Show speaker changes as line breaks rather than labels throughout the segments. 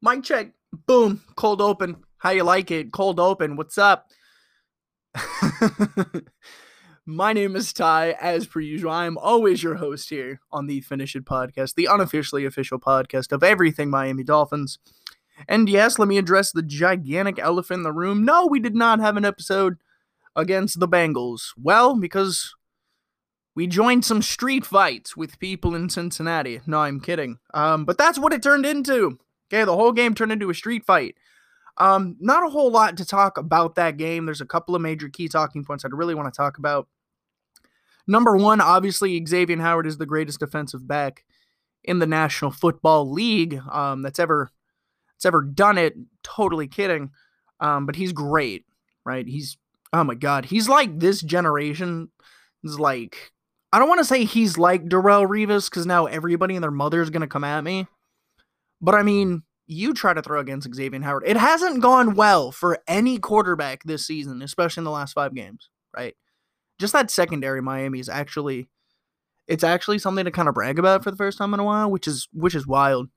Mic check. Boom. Cold open. How you like it? Cold open. What's up? My name is Ty. As per usual, I am always your host here on the Phinish It podcast, the unofficially official podcast of everything Miami Dolphins. And yes, let me address the gigantic elephant in the room. No, we did not have an episode against the Bengals. Well, because we joined some street fights with people in Cincinnati. No, I'm kidding. Um, but that's what it turned into. Okay, the whole game turned into a street fight. Um, not a whole lot to talk about that game. There's a couple of major key talking points I really want to talk about. Number one, obviously, Xavier Howard is the greatest defensive back in the National Football League um, that's ever that's ever done it. Totally kidding, um, but he's great, right? He's oh my god, he's like this generation is like I don't want to say he's like Darrelle Revis because now everybody and their mother is gonna come at me. But I mean, you try to throw against Xavier Howard. It hasn't gone well for any quarterback this season, especially in the last five games, right? Just that secondary Miami is actually it's actually something to kind of brag about for the first time in a while, which is which is wild.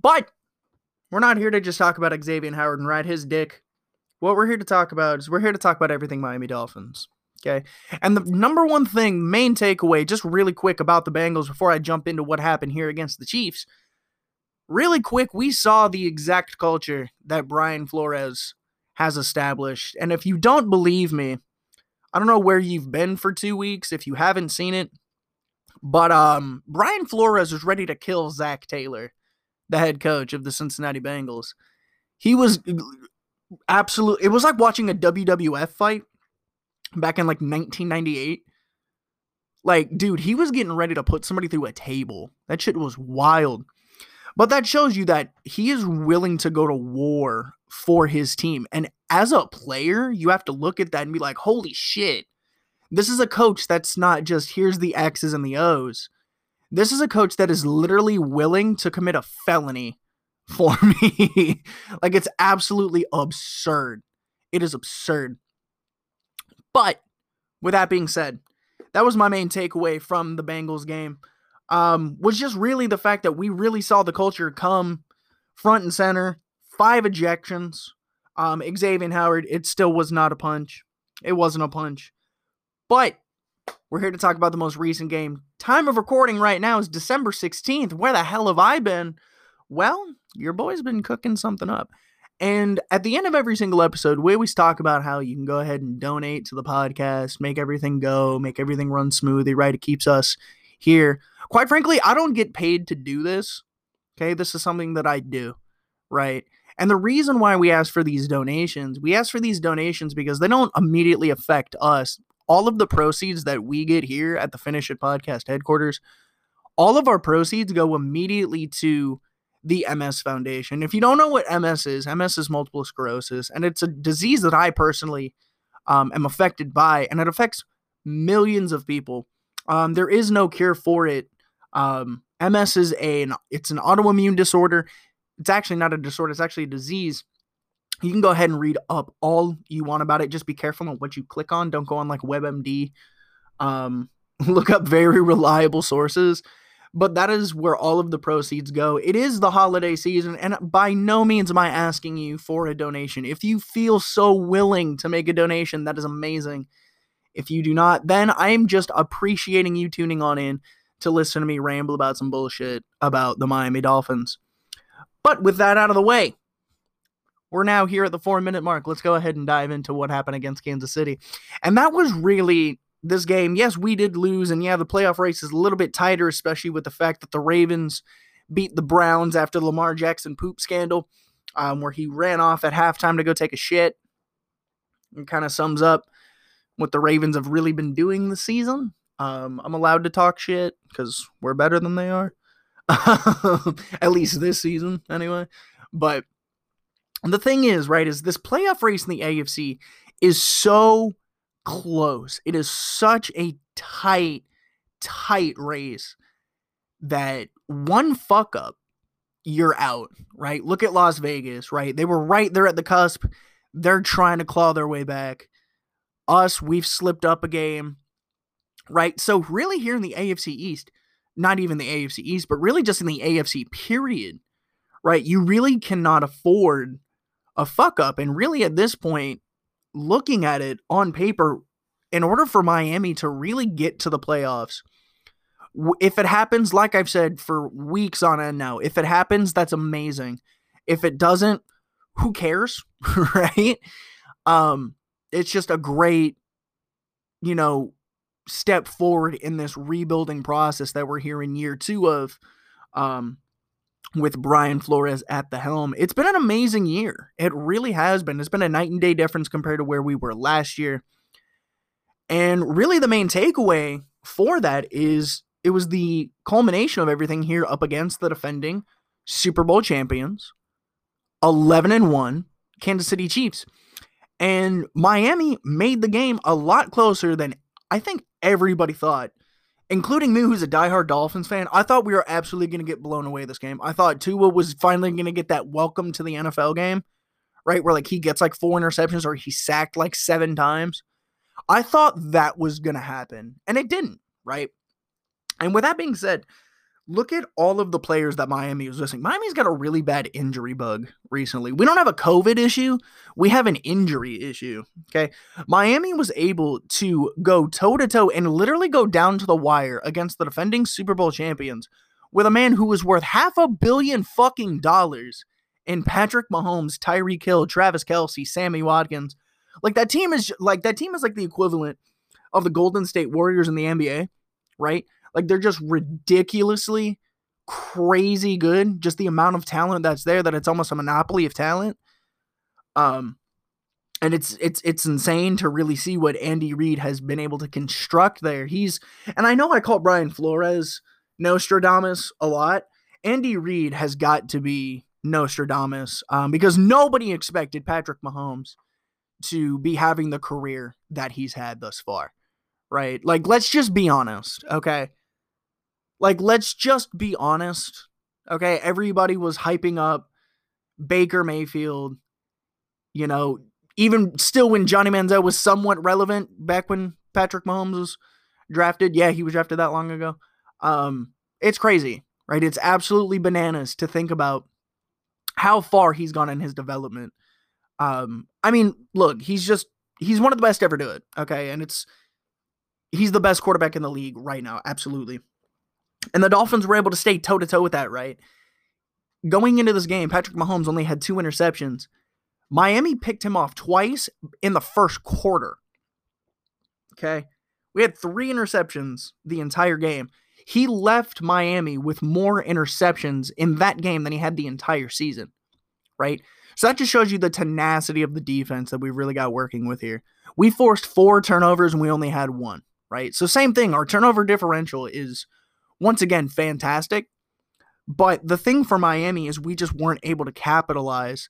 But we're not here to just talk about Xavier Howard and ride his dick. What we're here to talk about is we're here to talk about everything Miami Dolphins. Okay. And the number one thing, main takeaway, just really quick about the Bengals before I jump into what happened here against the Chiefs. Really quick, we saw the exact culture that Brian Flores has established. And if you don't believe me, I don't know where you've been for two weeks if you haven't seen it. But um Brian Flores was ready to kill Zac Taylor, the head coach of the Cincinnati Bengals. He was absolutely it was like watching a WWF fight back in like 1998. Like, dude, he was getting ready to put somebody through a table. That shit was wild. But that shows you that he is willing to go to war for his team. And as a player, you have to look at that and be like, holy shit. This is a coach that's not just here's the X's and the O's. This is a coach that is literally willing to commit a felony for me. like, it's absolutely absurd. It is absurd. But with that being said, that was my main takeaway from the Bengals game. Um, was just really the fact that we really saw the culture come front and center. Five ejections. Um, Xavier Howard, it still was not a punch. It wasn't a punch. But we're here to talk about the most recent game. Time of recording right now is December 16th. Where the hell have I been? Well, your boy's been cooking something up. And at the end of every single episode, we always talk about how you can go ahead and donate to the podcast, make everything go, make everything run smoothly, right? It keeps us here. Quite frankly, I don't get paid to do this. Okay. This is something that I do, right? And the reason why we ask for these donations, we ask for these donations because they don't immediately affect us. All of the proceeds that we get here at the Phinish It Podcast headquarters, all of our proceeds go immediately to the MS Foundation. If you don't know what MS is, MS is multiple sclerosis, and it's a disease that I personally um, am affected by, and it affects millions of people. Um, there is no cure for it. Um, MS is a it's an autoimmune disorder. It's actually not a disorder; it's actually a disease. You can go ahead and read up all you want about it. Just be careful on what you click on. Don't go on like WebMD. Um, look up very reliable sources but that is where all of the proceeds go. It is the holiday season, and by no means am I asking you for a donation. If you feel so willing to make a donation, that is amazing. If you do not, then I'm just appreciating you tuning on in to listen to me ramble about some bullshit about the Miami Dolphins. But with that out of the way, we're now here at the four minute mark. Let's go ahead and dive into what happened against Kansas City. And that was really this game, yes, we did lose, and yeah, the playoff race is a little bit tighter, especially with the fact that the Ravens beat the Browns after the Lamar Jackson poop scandal, um, where he ran off at halftime to go take a shit. It kind of sums up what the Ravens have really been doing this season. Um, I'm allowed to talk shit because we're better than they are, at least this season, anyway. But the thing is, right, is this playoff race in the AFC is so close. It is such a tight, tight race that one fuck up, you're out, right? Look at Las Vegas, right? They were right there at the cusp. They're trying to claw their way back. Us, we've slipped up a game, right? So, really, here in the AFC East, not even the AFC East, but really just in the AFC period, right? You really cannot afford a fuck up. And really, at this point, looking at it on paper, in order for Miami to really get to the playoffs, if it happens, like I've said for weeks on end now, if it happens, that's amazing. If it doesn't, who cares, right? Um, it's just a great, you know, step forward in this rebuilding process that we're here in year two of. Um, with Brian Flores at the helm. It's been an amazing year. It really has been. It's been a night and day difference compared to where we were last year. And really, the main takeaway for that is it was the culmination of everything here up against the defending Super Bowl champions, 11 and 1 Kansas City Chiefs. And Miami made the game a lot closer than I think everybody thought including me, who's a diehard Dolphins fan, I thought we were absolutely going to get blown away this game. I thought Tua was finally going to get that welcome to the NFL game, right? Where like he gets like four interceptions or he sacked like seven times. I thought that was going to happen, and it didn't, right? And with that being said, look at all of the players that Miami was missing. Miami's got a really bad injury bug recently. We don't have a COVID issue, we have an injury issue. Okay. Miami was able to go toe to toe and literally go down to the wire against the defending Super Bowl champions with a man who was worth half a billion fucking dollars in Patrick Mahomes, Tyreek Hill, Travis Kelce, Sammy Watkins. Like that team is like that team is like the equivalent of the Golden State Warriors in the NBA, right? Like they're just ridiculously crazy good. Just the amount of talent that's there that it's almost a monopoly of talent. Um and it's it's it's insane to really see what Andy Reid has been able to construct there. He's and I know I call Brian Flores Nostradamus a lot. Andy Reid has got to be Nostradamus um, because nobody expected Patrick Mahomes to be having the career that he's had thus far, right? Like, let's just be honest, okay? Like, let's just be honest. Okay. Everybody was hyping up Baker Mayfield. You know, even still when Johnny Manziel was somewhat relevant back when Patrick Mahomes was drafted. Yeah, he was drafted that long ago. Um, it's crazy, right? It's absolutely bananas to think about how far he's gone in his development. Um, I mean, look, he's just he's one of the best ever do it. Okay, and it's he's the best quarterback in the league right now, absolutely. And the Dolphins were able to stay toe to toe with that, right? Going into this game, Patrick Mahomes only had two interceptions. Miami picked him off twice in the first quarter. Okay. We had three interceptions the entire game. He left Miami with more interceptions in that game than he had the entire season, right? So that just shows you the tenacity of the defense that we've really got working with here. We forced four turnovers and we only had one, right? So, same thing. Our turnover differential is once again, fantastic. But the thing for Miami is we just weren't able to capitalize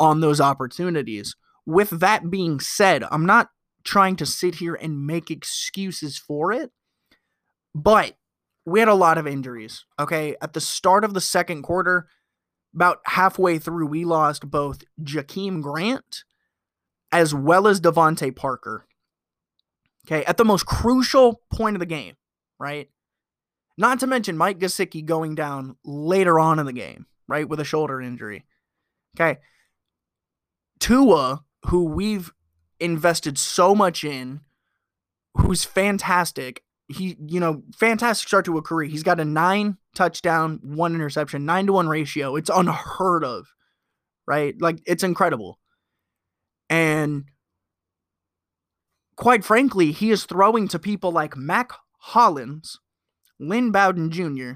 on those opportunities. With that being said, I'm not trying to sit here and make excuses for it, but we had a lot of injuries. Okay. At the start of the second quarter, about halfway through, we lost both Jakeem Grant as well as DeVante Parker. Okay. At the most crucial point of the game, right? Not to mention Mike Gesicki going down later on in the game, right, with a shoulder injury. Okay. Tua, who we've invested so much in, who's fantastic. He, you know, fantastic start to a career. He's got a nine touchdown, one interception, nine to one ratio. It's unheard of, right? Like, it's incredible. And quite frankly, he is throwing to people like Mack Hollins, Lynn Bowden Jr.,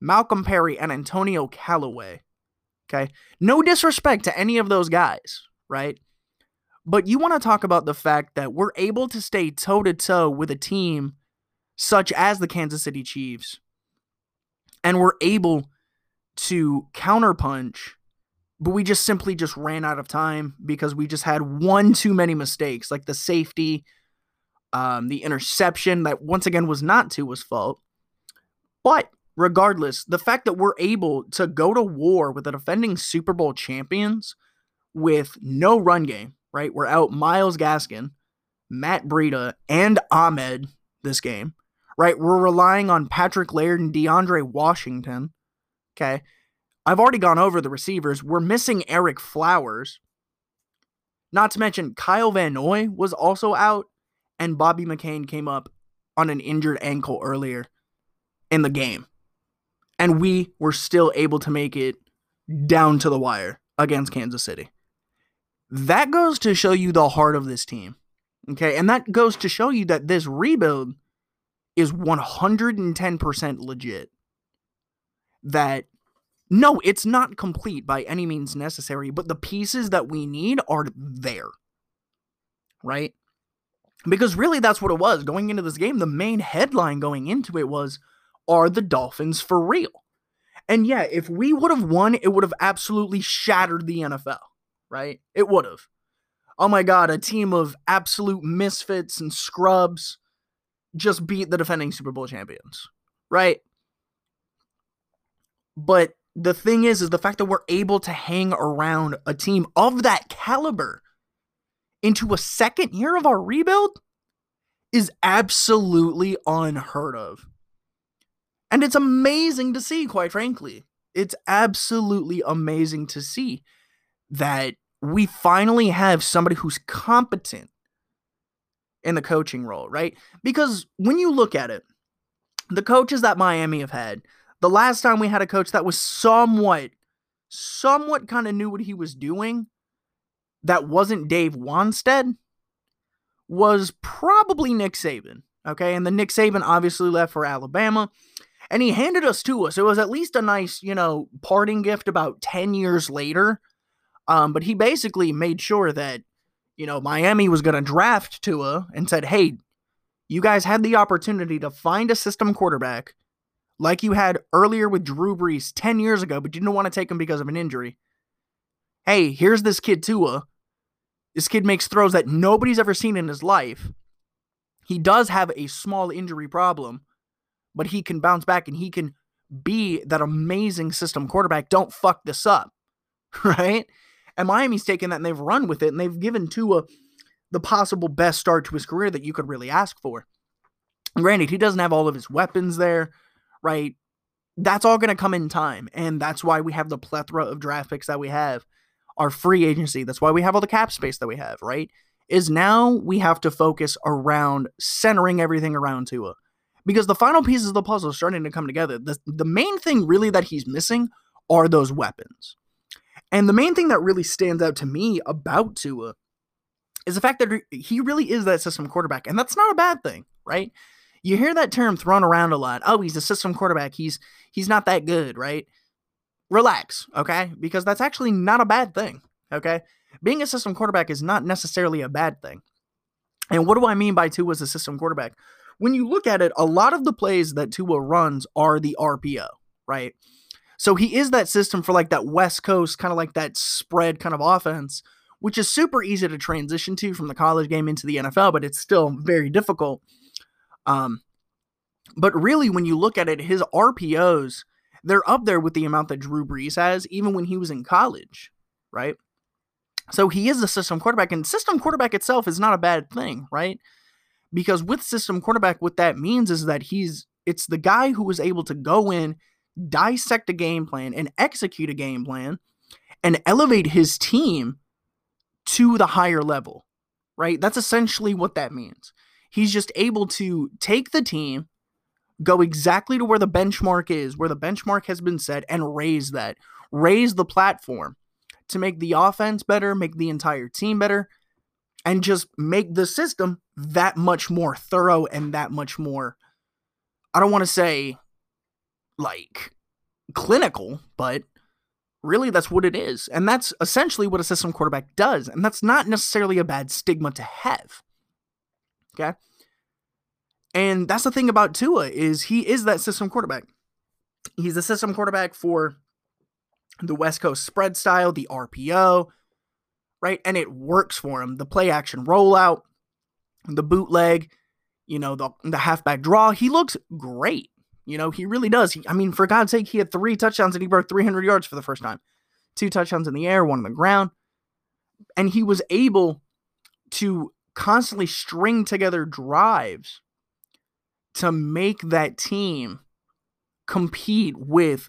Malcolm Perry, and Antonio Callaway. Okay. No disrespect to any of those guys, right? But you want to talk about the fact that we're able to stay toe to toe with a team such as the Kansas City Chiefs, and we're able to counterpunch, but we just simply just ran out of time because we just had one too many mistakes, like the safety, um, the interception that once again was not Tua's fault. But regardless, the fact that we're able to go to war with the defending Super Bowl champions with no run game, right? We're out Myles Gaskin, Matt Breida, and Ahmed this game, right? We're relying on Patrick Laird and DeAndre Washington. Okay. I've already gone over the receivers. We're missing Ereck Flowers. Not to mention, Kyle Van Noy was also out, and Bobby McCain came up on an injured ankle earlier in the game. And we were still able to make it down to the wire against Kansas City. That goes to show you the heart of this team. Okay. And that goes to show you that this rebuild is 110% legit. That no, it's not complete by any means necessary, but the pieces that we need are there. Right? Because really, that's what it was. Going into this game, the main headline going into it was Are the Dolphins for real? And yeah, if we would have won, it would have absolutely shattered the NFL, right? It would have. Oh my God, a team of absolute misfits and scrubs just beat the defending Super Bowl champions, right? But the thing is, is the fact that we're able to hang around a team of that caliber into a second year of our rebuild is absolutely unheard of. And it's amazing to see, quite frankly. It's absolutely amazing to see that we finally have somebody who's competent in the coaching role, right? Because when you look at it, the coaches that Miami have had, the last time we had a coach that was somewhat, somewhat kind of knew what he was doing, that wasn't Dave Wannstedt, was probably Nick Saban. Okay. And the Nick Saban obviously left for Alabama and he handed us to us. It was at least a nice, you know, parting gift about 10 years later. Um, but he basically made sure that, you know, Miami was going to draft Tua and said, hey, you guys had the opportunity to find a system quarterback like you had earlier with Drew Brees 10 years ago, but you didn't want to take him because of an injury. Hey, here's this kid Tua. This kid makes throws that nobody's ever seen in his life. He does have a small injury problem, but he can bounce back and he can be that amazing system quarterback. Don't fuck this up. Right? And Miami's taken that and they've run with it and they've given Tua the possible best start to his career that you could really ask for. Granted, he doesn't have all of his weapons there, right? That's all going to come in time. And that's why we have the plethora of draft picks that we have, our free agency. That's why we have all the cap space that we have, right? Is now we have to focus around centering everything around Tua because the final pieces of the puzzle are starting to come together. The, the main thing really that he's missing are those weapons. And the main thing that really stands out to me about Tua is the fact that he really is that system quarterback. And that's not a bad thing, right? You hear that term thrown around a lot. Oh, he's a system quarterback. He's he's not that good, right? Relax, okay? Because that's actually not a bad thing, okay? Being a system quarterback is not necessarily a bad thing. And what do I mean by Tua as a system quarterback? When you look at it, a lot of the plays that Tua runs are the RPO, right? So he is that system for like that West Coast, kind of like that spread kind of offense, which is super easy to transition to from the college game into the NFL, but it's still very difficult. Um, but really, when you look at it, his RPOs, they're up there with the amount that Drew Brees has, even when he was in college, right? So he is a system quarterback, and system quarterback itself is not a bad thing, right? Because with system quarterback what that means is that he's it's the guy who is able to go in dissect a game plan and execute a game plan and elevate his team to the higher level right? That's essentially what that means. He's just able to take the team go exactly to where the benchmark is where the benchmark has been set and raise that raise the platform to make the offense better make the entire team better and just make the system that much more thorough and that much more I don't want to say like clinical, but really that's what it is. And that's essentially what a system quarterback does. And that's not necessarily a bad stigma to have. Okay? And that's the thing about Tua is he is that system quarterback. He's the system quarterback for the West Coast spread style, the RPO, right? And it works for him. The play action rollout, the bootleg, you know, the the halfback draw. He looks great. You know, he really does. He, I mean, for God's sake, he had three touchdowns and he broke 300 yards for the first time. Two touchdowns in the air, one on the ground. And he was able to constantly string together drives to make that team compete with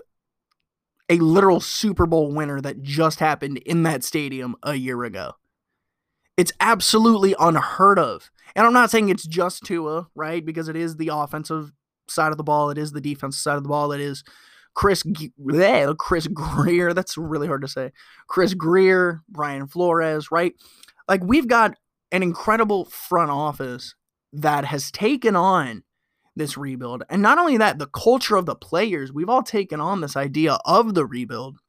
a literal Super Bowl winner that just happened in that stadium a year ago. It's absolutely unheard of. And I'm not saying it's just Tua, right? Because it is the offensive side of the ball, it is the defensive side of the ball, it is Chris bleh, Chris Grier. That's really hard to say. Chris Grier, Brian Flores, right? Like we've got an incredible front office that has taken on this rebuild. And not only that, the culture of the players, we've all taken on this idea of the rebuild.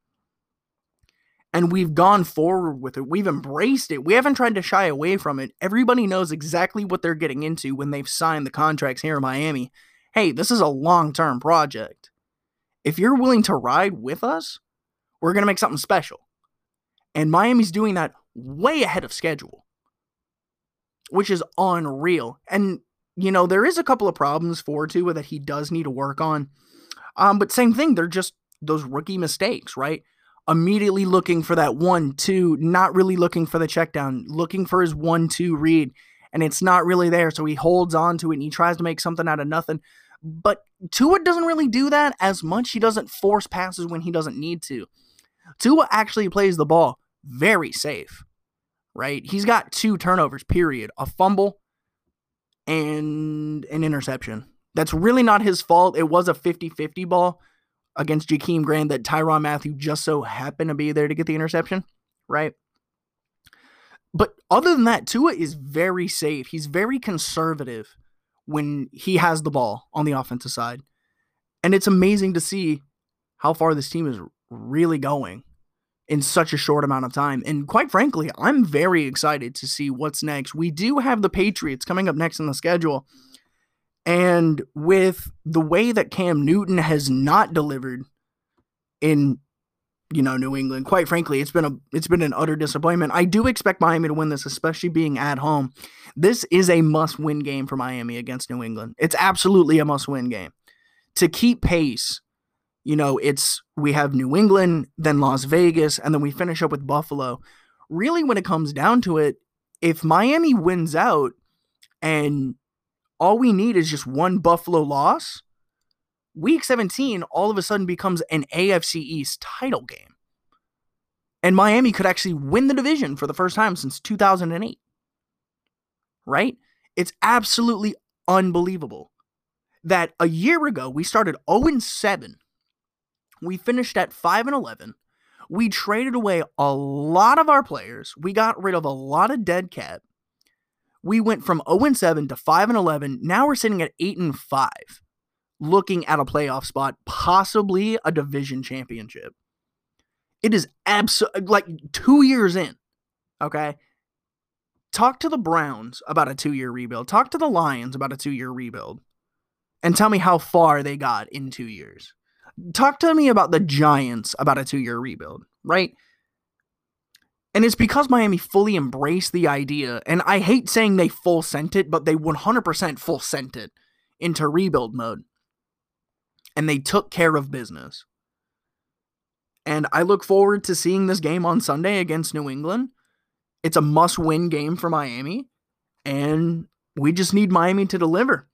And we've gone forward with it. We've embraced it. We haven't tried to shy away from it. Everybody knows exactly what they're getting into when they've signed the contracts here in Miami. Hey, this is a long term project. If you're willing to ride with us, we're going to make something special. And Miami's doing that way ahead of schedule, which is unreal. And you know, there is a couple of problems for Tua that he does need to work on. Um, but same thing, they're just those rookie mistakes, right? Immediately looking for that one, two, not really looking for the check down, looking for his one, two read, and it's not really there. So he holds on to it and he tries to make something out of nothing. But Tua doesn't really do that as much. He doesn't force passes when he doesn't need to. Tua actually plays the ball very safe, right? He's got two turnovers, period. A fumble and an interception. That's really not his fault. It was a 50 50 ball against Jakeem Grant that Tyrann Mathieu just so happened to be there to get the interception, right? But other than that, Tua is very safe. He's very conservative when he has the ball on the offensive side. And it's amazing to see how far this team is really going in such a short amount of time. And quite frankly, I'm very excited to see what's next. We do have the Patriots coming up next in the schedule. And with the way that Cam Newton has not delivered in you know New England, quite frankly, it's been a it's been an utter disappointment. I do expect Miami to win this, especially being at home. This is a must-win game for Miami against New England. It's absolutely a must-win game. To keep pace you know, it's we have New England, then Las Vegas, and then we finish up with Buffalo. Really, when it comes down to it, if Miami wins out and all we need is just one Buffalo loss, week 17 all of a sudden becomes an AFC East title game. And Miami could actually win the division for the first time since 2008. Right? It's absolutely unbelievable that a year ago we started 0 7 we finished at 5 and 11. We traded away a lot of our players. We got rid of a lot of dead cap. We went from 0 and 7 to 5 and 11. Now we're sitting at 8 and 5, looking at a playoff spot, possibly a division championship. It is absolutely like 2 years in. Okay? Talk to the Browns about a 2-year rebuild. Talk to the Lions about a 2-year rebuild. And tell me how far they got in 2 years. Talk to me about the Giants about a two year rebuild, right? And it's because Miami fully embraced the idea, and I hate saying they full sent it, but they 100% full sent it into rebuild mode. And they took care of business. And I look forward to seeing this game on Sunday against New England. It's a must win game for Miami, and we just need Miami to deliver.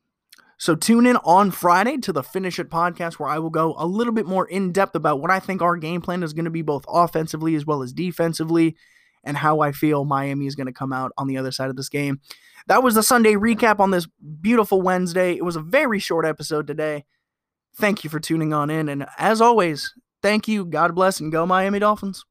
So tune in on Friday to the Phinish It podcast where I will go a little bit more in depth about what I think our game plan is going to be both offensively as well as defensively and how I feel Miami is going to come out on the other side of this game. That was the Sunday recap on this beautiful Wednesday. It was a very short episode today. Thank you for tuning on in and as always, thank you, God bless and go Miami Dolphins.